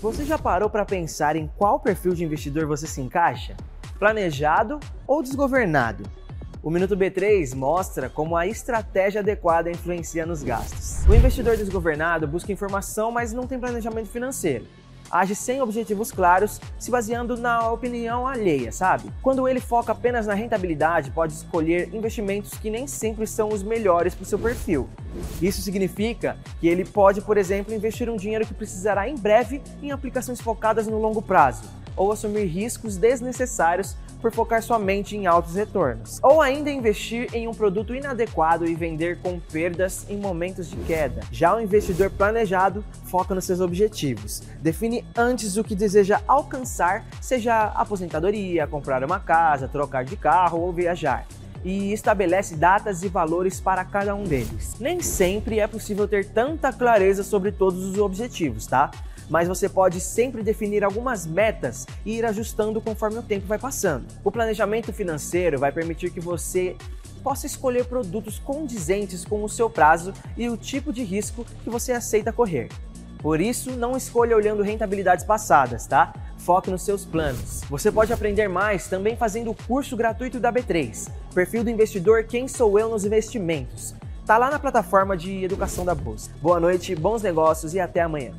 Você já parou para pensar em qual perfil de investidor você se encaixa? Planejado ou desgovernado? O Minuto B3 mostra como a estratégia adequada influencia nos gastos. O investidor desgovernado busca informação, mas não tem planejamento financeiro age sem objetivos claros, se baseando na opinião alheia, sabe? Quando ele foca apenas na rentabilidade, pode escolher investimentos que nem sempre são os melhores para o seu perfil. Isso significa que ele pode, por exemplo, investir um dinheiro que precisará em breve em aplicações focadas no longo prazo, ou assumir riscos desnecessários por focar somente em altos retornos. Ou ainda investir em um produto inadequado e vender com perdas em momentos de queda. Já o investidor planejado foca nos seus objetivos. Define antes o que deseja alcançar, seja aposentadoria, comprar uma casa, trocar de carro ou viajar e estabelece datas e valores para cada um deles. Nem sempre é possível ter tanta clareza sobre todos os objetivos, tá? Mas você pode sempre definir algumas metas e ir ajustando conforme o tempo vai passando. O planejamento financeiro vai permitir que você possa escolher produtos condizentes com o seu prazo e o tipo de risco que você aceita correr. Por isso, não escolha olhando rentabilidades passadas, tá? Foque nos seus planos. Você pode aprender mais também fazendo o curso gratuito da B3, Perfil do Investidor Quem Sou Eu nos Investimentos. Tá lá na plataforma de educação da Bolsa. Boa noite, bons negócios e até amanhã.